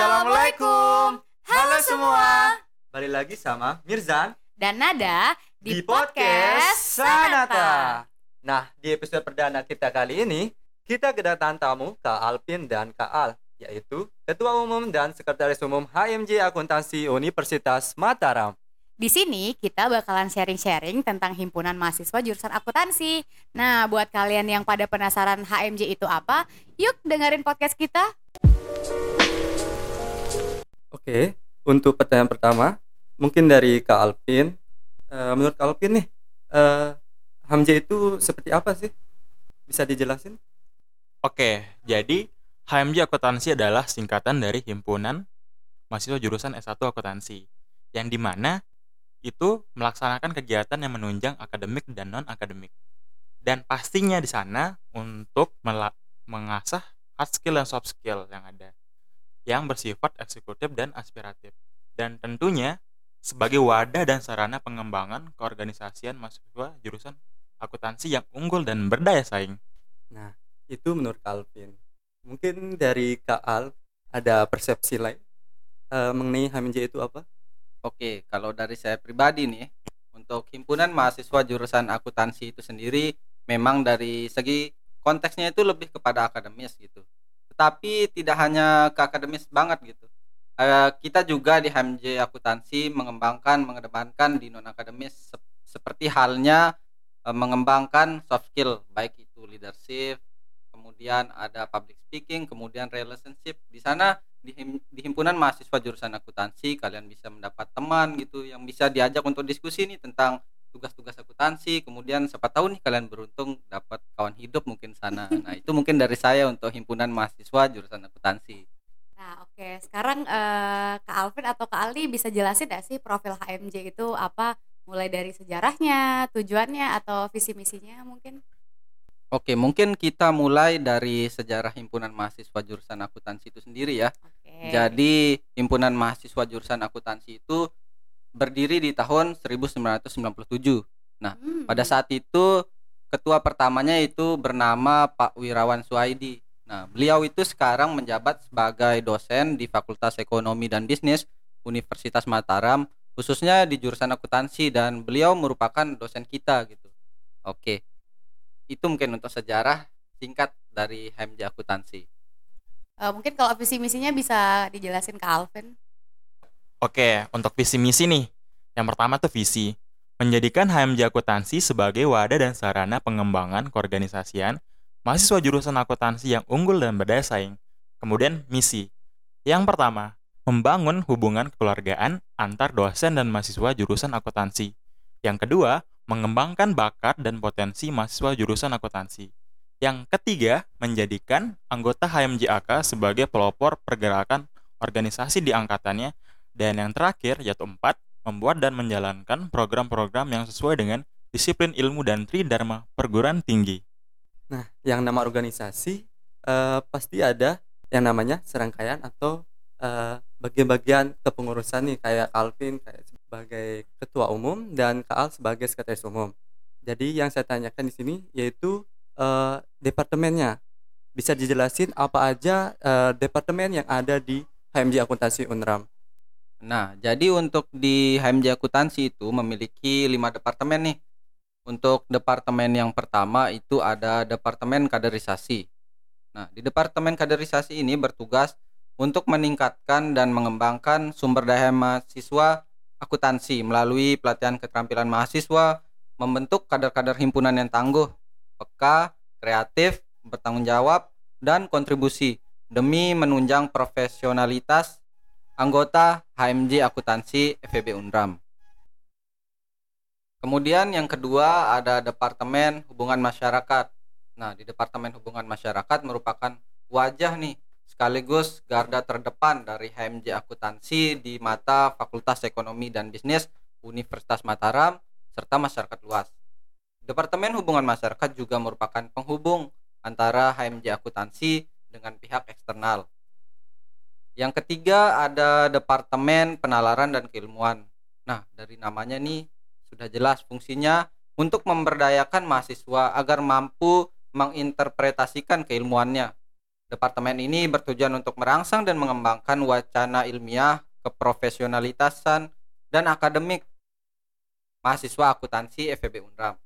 Assalamualaikum. Halo semua. Balik lagi sama Mirzan Dan Nada di, di podcast Sanata. Nah, di episode perdana kita kali ini, kita kedatangan tamu Kak Alpin dan Kak Al, yaitu Ketua Umum dan Sekretaris Umum HMJ Akuntansi Universitas Mataram. Di sini kita bakalan sharing-sharing tentang himpunan mahasiswa jurusan akuntansi. Nah, buat kalian yang pada penasaran HMJ itu apa, yuk dengerin podcast kita. Oke, untuk pertanyaan pertama, mungkin dari Kak Alpin. Eh, menurut Kak Alpin nih, eh, HMJ itu seperti apa sih? Bisa dijelasin? Oke, jadi HMJ Akuntansi adalah singkatan dari Himpunan Mahasiswa Jurusan S1 Akuntansi, yang di mana itu melaksanakan kegiatan yang menunjang akademik dan non-akademik. Dan pastinya di sana untuk mengasah hard skill dan soft skill yang ada, yang bersifat eksekutif dan aspiratif. Dan tentunya sebagai wadah dan sarana pengembangan keorganisasian mahasiswa jurusan akuntansi yang unggul dan berdaya saing. Nah, itu menurut Kak Alpin. Mungkin dari Kak Al ada persepsi lain eh, mengenai HMJ itu apa? Oke, kalau dari saya pribadi nih, untuk himpunan mahasiswa jurusan akuntansi itu sendiri memang dari segi konteksnya itu lebih kepada akademis gitu. Tetapi tidak hanya ke akademis banget gitu. Eh, kita juga di HMJ akuntansi mengembangkan, mengedepankan di non akademis sep- seperti halnya eh, mengembangkan soft skill baik itu leadership, kemudian ada public speaking, kemudian relationship. Di sana di, di himpunan mahasiswa jurusan akuntansi kalian bisa mendapat teman gitu yang bisa diajak untuk diskusi nih tentang tugas-tugas akuntansi kemudian siapa tahu nih kalian beruntung dapat kawan hidup mungkin sana nah itu mungkin dari saya untuk himpunan mahasiswa jurusan akuntansi Nah, oke. Sekarang eh, Kak Alvin atau Kak Ali bisa jelasin gak sih profil HMJ itu apa? Mulai dari sejarahnya, tujuannya, atau visi misinya mungkin? oke mungkin kita mulai dari sejarah himpunan mahasiswa jurusan akuntansi itu sendiri ya Oke. jadi himpunan mahasiswa jurusan akuntansi itu berdiri di tahun 1997 Hmm. Pada saat itu ketua pertamanya itu bernama Pak Wirawan Suaidi. Nah, beliau itu sekarang menjabat sebagai dosen di Fakultas Ekonomi dan Bisnis Universitas Mataram, khususnya di jurusan akuntansi dan beliau merupakan dosen kita gitu. Oke. Itu mungkin untuk sejarah singkat dari HMJ Akuntansi. Eh, mungkin kalau visi misinya bisa dijelasin ke Alvin. Oke, untuk visi misi nih. Yang pertama tuh visi. Menjadikan HMJ Akuntansi sebagai wadah dan sarana pengembangan keorganisasian mahasiswa jurusan akuntansi yang unggul dan berdaya saing. Kemudian misi. Yang pertama, membangun hubungan kekeluargaan antar dosen dan mahasiswa jurusan akuntansi. Yang kedua, mengembangkan bakat dan potensi mahasiswa jurusan akuntansi. Yang ketiga, menjadikan anggota HMJAK sebagai pelopor pergerakan organisasi di angkatannya dan yang terakhir, yaitu empat, membuat dan menjalankan program-program yang sesuai dengan disiplin ilmu dan tridharma perguruan tinggi. Nah, yang nama organisasi eh, pasti ada yang namanya serangkaian atau eh, bagian-bagian kepengurusan nih kayak Alvin kayak sebagai ketua umum dan Kak Al sebagai sekretaris umum. Jadi yang saya tanyakan di sini yaitu eh, departemennya. Bisa dijelasin apa aja eh, departemen yang ada di HMJ Akuntansi Unram. Nah, jadi untuk di HMJ Akuntansi itu memiliki lima departemen nih. Untuk departemen yang pertama itu ada departemen kaderisasi. Nah, di departemen kaderisasi ini bertugas untuk meningkatkan dan mengembangkan sumber daya mahasiswa akuntansi melalui pelatihan keterampilan mahasiswa, membentuk kader-kader himpunan yang tangguh, peka, kreatif, bertanggung jawab, dan kontribusi demi menunjang profesionalitas anggota HMJ Akuntansi FEB Unram. Kemudian yang kedua ada Departemen Hubungan Masyarakat. Nah, di Departemen Hubungan Masyarakat merupakan wajah nih sekaligus garda terdepan dari HMJ Akuntansi di mata Fakultas Ekonomi dan Bisnis Universitas Mataram serta masyarakat luas. Departemen Hubungan Masyarakat juga merupakan penghubung antara HMJ Akuntansi dengan pihak eksternal. Yang ketiga ada Departemen Penalaran dan Keilmuan. Nah, dari namanya nih sudah jelas fungsinya untuk memberdayakan mahasiswa agar mampu menginterpretasikan keilmuannya. Departemen ini bertujuan untuk merangsang dan mengembangkan wacana ilmiah, keprofesionalitasan, dan akademik mahasiswa akuntansi FEB Unram.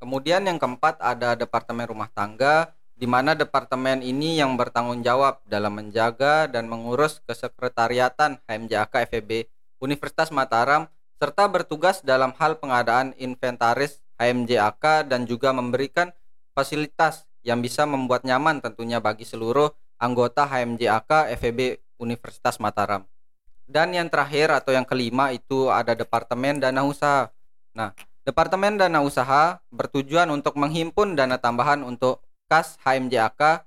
Kemudian yang keempat ada Departemen Rumah Tangga, di mana departemen ini yang bertanggung jawab dalam menjaga dan mengurus kesekretariatan HMJAK FEB Universitas Mataram serta bertugas dalam hal pengadaan inventaris HMJAK dan juga memberikan fasilitas yang bisa membuat nyaman tentunya bagi seluruh anggota HMJAK FEB Universitas Mataram. Dan yang terakhir atau yang kelima itu ada Departemen Dana Usaha. Nah, Departemen Dana Usaha bertujuan untuk menghimpun dana tambahan untuk kas HMJAK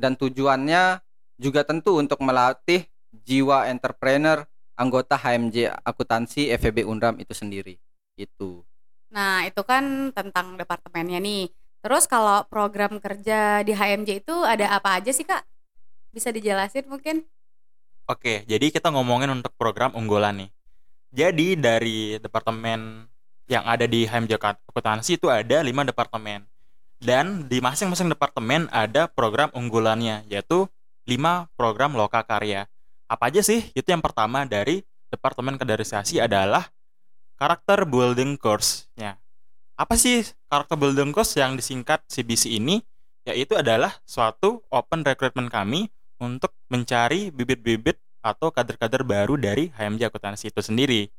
dan tujuannya juga tentu untuk melatih jiwa entrepreneur anggota HMJ akuntansi FEB Undram itu sendiri. Itu. Nah, itu kan tentang departemennya nih. Terus kalau program kerja di HMJ itu ada apa aja sih, Kak? Bisa dijelasin mungkin? Oke, jadi kita ngomongin untuk program unggulan nih. Jadi dari departemen yang ada di HMJ Akuntansi itu ada lima departemen dan di masing-masing departemen ada program unggulannya yaitu 5 program loka karya. Apa aja sih? Itu yang pertama dari Departemen Kaderisasi adalah karakter building course. Ya. Apa sih karakter building course yang disingkat CBC ini? Yaitu adalah suatu open recruitment kami untuk mencari bibit-bibit atau kader-kader baru dari HMJ Akuntansi itu sendiri.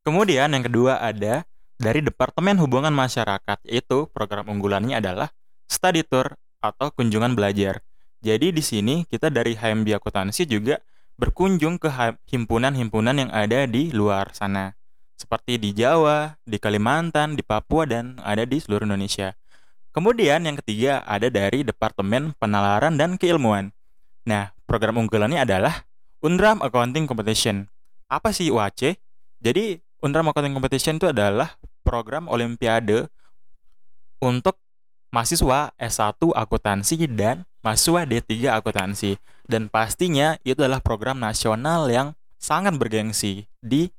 Kemudian yang kedua ada dari Departemen Hubungan Masyarakat, yaitu program unggulannya adalah study tour atau kunjungan belajar. Jadi di sini kita dari HMB Akuntansi juga berkunjung ke himpunan-himpunan yang ada di luar sana. Seperti di Jawa, di Kalimantan, di Papua, dan ada di seluruh Indonesia. Kemudian yang ketiga ada dari Departemen Penalaran dan Keilmuan. Nah, program unggulannya adalah Undram Accounting Competition. Apa sih UAC? Jadi, Undram Accounting Competition itu adalah program olimpiade untuk mahasiswa S1 akuntansi dan mahasiswa D3 akuntansi. Dan pastinya itu adalah program nasional yang sangat bergengsi di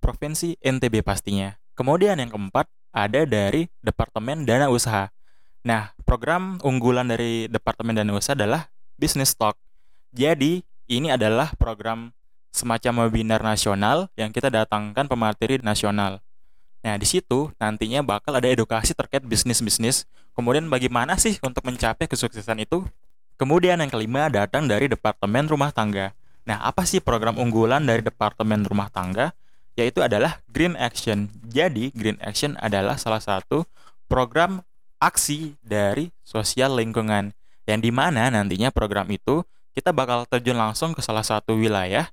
Provinsi NTB pastinya. Kemudian yang keempat ada dari Departemen Dana Usaha. Nah, program unggulan dari Departemen Dana Usaha adalah Business Talk. Jadi, ini adalah program semacam webinar nasional yang kita datangkan pemateri nasional. Nah, di situ nantinya bakal ada edukasi terkait bisnis-bisnis. Kemudian bagaimana sih untuk mencapai kesuksesan itu? Kemudian yang kelima datang dari Departemen Rumah Tangga. Nah, apa sih program unggulan dari Departemen Rumah Tangga? Yaitu adalah Green Action. Jadi, Green Action adalah salah satu program aksi dari sosial lingkungan. Yang di mana nantinya program itu kita bakal terjun langsung ke salah satu wilayah,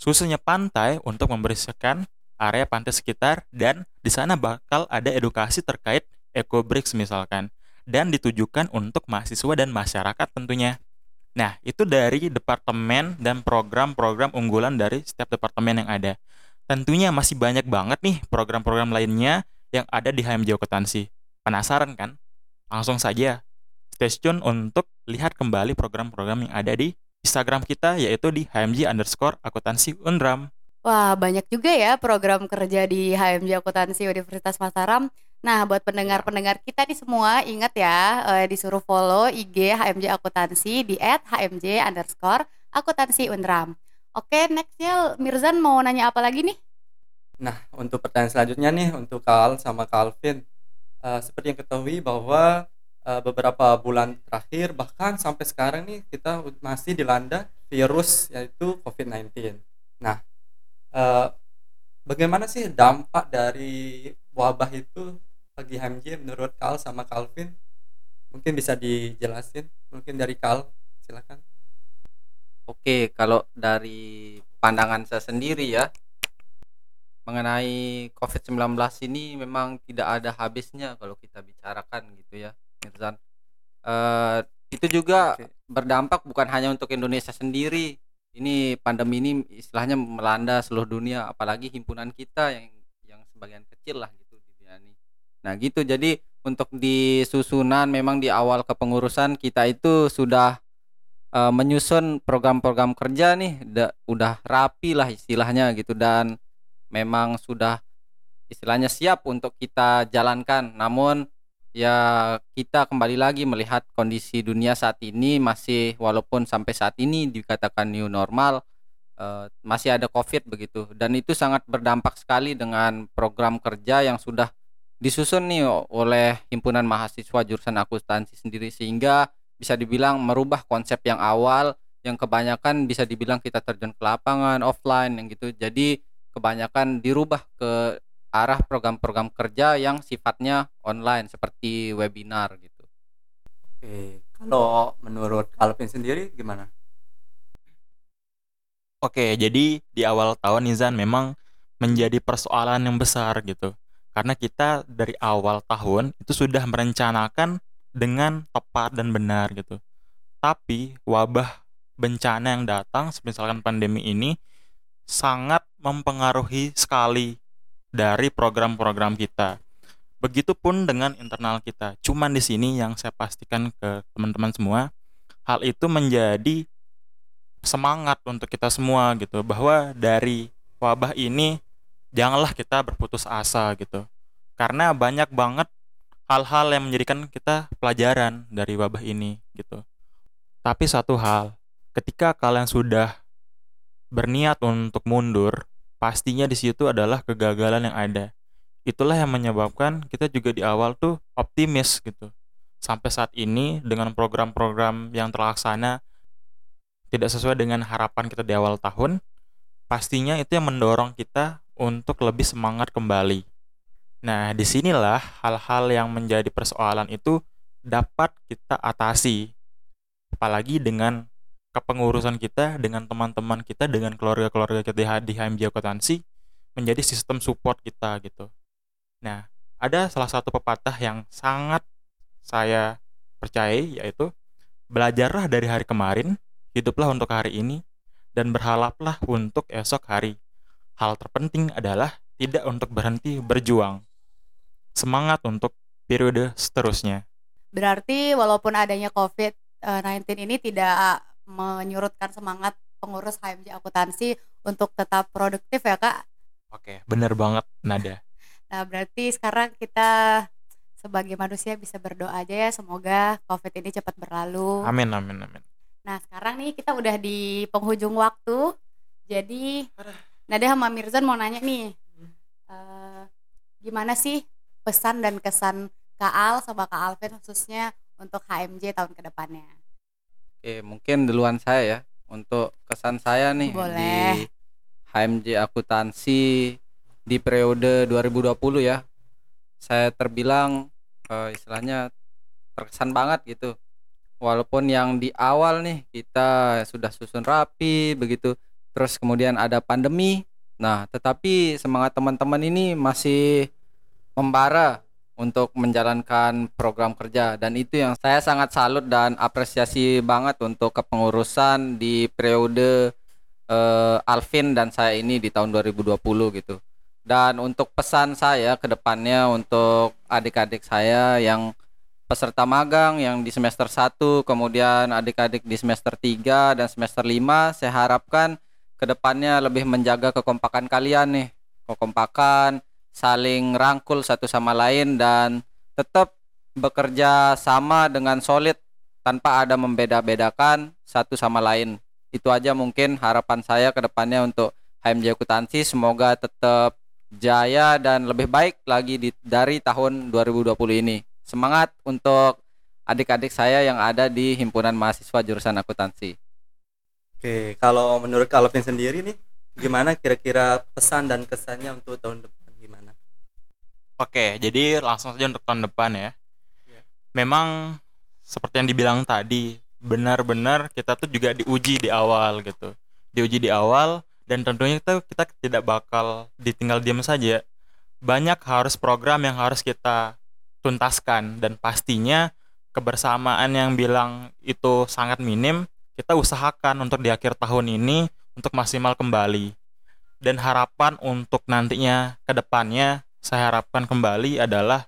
khususnya pantai untuk membersihkan area pantai sekitar dan di sana bakal ada edukasi terkait eco bricks misalkan dan ditujukan untuk mahasiswa dan masyarakat tentunya. Nah, itu dari departemen dan program-program unggulan dari setiap departemen yang ada. Tentunya masih banyak banget nih program-program lainnya yang ada di HMJ Akuntansi. Penasaran kan? Langsung saja stay tune untuk lihat kembali program-program yang ada di Instagram kita yaitu di HMJ underscore akuntansi unram. Wah, banyak juga ya program kerja di HMJ Akuntansi Universitas Mataram. Nah, buat pendengar-pendengar kita nih semua, ingat ya, eh, disuruh follow IG HMJ Akuntansi di @hmj underscore akuntansi Unram. Oke, nextnya Mirzan mau nanya apa lagi nih? Nah, untuk pertanyaan selanjutnya nih untuk Kal sama Calvin. Uh, seperti yang ketahui bahwa uh, beberapa bulan terakhir bahkan sampai sekarang nih kita masih dilanda virus yaitu COVID-19. Nah, uh, bagaimana sih dampak dari wabah itu bagi HMJ menurut Kal sama Calvin? Mungkin bisa dijelasin. Mungkin dari Kal silakan. Oke, kalau dari pandangan saya sendiri ya, mengenai COVID-19 ini memang tidak ada habisnya kalau kita bicarakan gitu ya, Mirzan. Uh, itu juga Oke. berdampak bukan hanya untuk Indonesia sendiri, ini pandemi ini istilahnya melanda seluruh dunia apalagi himpunan kita yang yang sebagian kecil lah gitu di dunia ini. Nah gitu. Jadi untuk di susunan memang di awal kepengurusan kita itu sudah uh, menyusun program-program kerja nih. Da, udah rapi lah istilahnya gitu. Dan memang sudah istilahnya siap untuk kita jalankan. Namun ya kita kembali lagi melihat kondisi dunia saat ini. Masih walaupun sampai saat ini dikatakan new normal eh, masih ada covid begitu. Dan itu sangat berdampak sekali dengan program kerja yang sudah disusun nih oleh himpunan mahasiswa jurusan akuntansi sendiri. Sehingga bisa dibilang merubah konsep yang awal yang kebanyakan bisa dibilang kita terjun ke lapangan offline yang gitu. Jadi kebanyakan dirubah ke arah program-program kerja yang sifatnya online seperti webinar gitu. Oke, kalau menurut Calvin sendiri gimana? Oke, jadi di awal tahun Nizan memang menjadi persoalan yang besar gitu. Karena kita dari awal tahun itu sudah merencanakan dengan tepat dan benar gitu. Tapi wabah bencana yang datang, misalkan pandemi ini, sangat mempengaruhi sekali dari program-program kita. Begitupun dengan internal kita. Cuman di sini yang saya pastikan ke teman-teman semua, hal itu menjadi semangat untuk kita semua gitu bahwa dari wabah ini janganlah kita berputus asa gitu. Karena banyak banget hal-hal yang menjadikan kita pelajaran dari wabah ini gitu. Tapi satu hal, ketika kalian sudah berniat untuk mundur, pastinya di situ adalah kegagalan yang ada. Itulah yang menyebabkan kita juga di awal tuh optimis gitu. Sampai saat ini dengan program-program yang terlaksana tidak sesuai dengan harapan kita di awal tahun, pastinya itu yang mendorong kita untuk lebih semangat kembali. Nah, di sinilah hal-hal yang menjadi persoalan itu dapat kita atasi. Apalagi dengan kepengurusan kita dengan teman-teman kita dengan keluarga-keluarga kita di HMJ Akuntansi menjadi sistem support kita gitu. Nah, ada salah satu pepatah yang sangat saya percaya yaitu belajarlah dari hari kemarin, hiduplah untuk hari ini dan berharaplah untuk esok hari. Hal terpenting adalah tidak untuk berhenti berjuang. Semangat untuk periode seterusnya. Berarti walaupun adanya COVID-19 ini tidak menyurutkan semangat pengurus HMJ akuntansi untuk tetap produktif ya kak? Oke bener banget Nada. Nah berarti sekarang kita sebagai manusia bisa berdoa aja ya semoga covid ini cepat berlalu. Amin amin amin. Nah sekarang nih kita udah di penghujung waktu. Jadi Nada sama Mirzan mau nanya nih uh, gimana sih pesan dan kesan Kak Al sama Kak Alvin khususnya untuk HMJ tahun ke depannya Oke, mungkin duluan saya ya untuk kesan saya nih Boleh. di HMJ Akuntansi di periode 2020 ya. Saya terbilang uh, istilahnya terkesan banget gitu. Walaupun yang di awal nih kita sudah susun rapi begitu, terus kemudian ada pandemi. Nah, tetapi semangat teman-teman ini masih membara untuk menjalankan program kerja dan itu yang saya sangat salut dan apresiasi banget untuk kepengurusan di periode uh, Alvin dan saya ini di tahun 2020 gitu. Dan untuk pesan saya ke depannya untuk adik-adik saya yang peserta magang yang di semester 1 kemudian adik-adik di semester 3 dan semester 5 saya harapkan ke depannya lebih menjaga kekompakan kalian nih kekompakan saling rangkul satu sama lain dan tetap bekerja sama dengan solid tanpa ada membeda-bedakan satu sama lain. Itu aja mungkin harapan saya ke depannya untuk HMJ Akuntansi semoga tetap jaya dan lebih baik lagi di, dari tahun 2020 ini. Semangat untuk adik-adik saya yang ada di himpunan mahasiswa jurusan akuntansi. Oke, kalau menurut Calvin sendiri nih, gimana kira-kira pesan dan kesannya untuk tahun depan? Oke, jadi langsung saja untuk tahun depan ya. Yeah. Memang seperti yang dibilang tadi, benar-benar kita tuh juga diuji di awal gitu. Diuji di awal dan tentunya kita kita tidak bakal ditinggal diam saja. Banyak harus program yang harus kita tuntaskan dan pastinya kebersamaan yang bilang itu sangat minim, kita usahakan untuk di akhir tahun ini untuk maksimal kembali. Dan harapan untuk nantinya ke depannya saya harapkan kembali adalah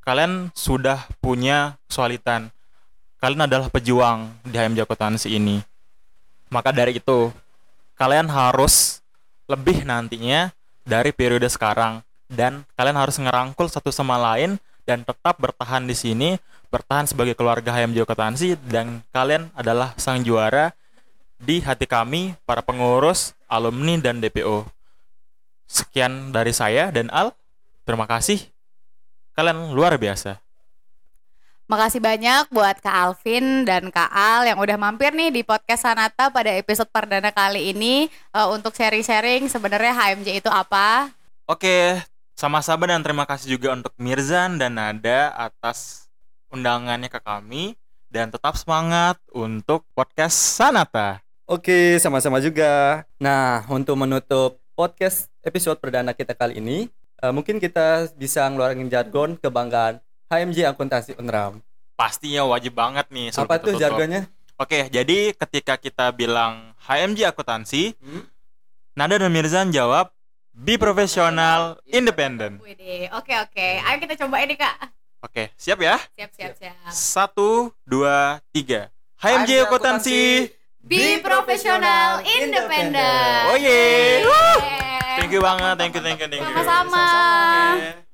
kalian sudah punya kesulitan. Kalian adalah pejuang di HM Akuntansi ini. Maka dari itu, kalian harus lebih nantinya dari periode sekarang dan kalian harus ngerangkul satu sama lain dan tetap bertahan di sini, bertahan sebagai keluarga HMJ Akuntansi dan kalian adalah sang juara di hati kami para pengurus, alumni dan DPO. Sekian dari saya dan Al. Terima kasih. Kalian luar biasa. Makasih banyak buat Kak Alvin dan Kak Al yang udah mampir nih di podcast Sanata pada episode perdana kali ini eh, untuk sharing-sharing sebenarnya HMJ itu apa. Oke, sama-sama dan terima kasih juga untuk Mirzan dan Nada atas undangannya ke kami dan tetap semangat untuk podcast Sanata. Oke, sama-sama juga. Nah, untuk menutup podcast episode perdana kita kali ini, eh, mungkin kita bisa ngeluarin jargon kebanggaan HMJ Akuntansi Unram. Pastinya wajib banget nih. Apa tuh tutup. jargonnya? Oke, jadi ketika kita bilang HMJ Akuntansi, Hmm? Nada dan Mirzan jawab Be profesional, independent. Wede, oke oke. Ayo kita coba ini Kak. Oke, siap ya? Siap siap siap. Satu, dua, tiga. HMJ Akuntansi. Be profesional, independent. Oh, yeah. Yeay. Thank you banget, thank you, thank you, thank you. Sama-sama.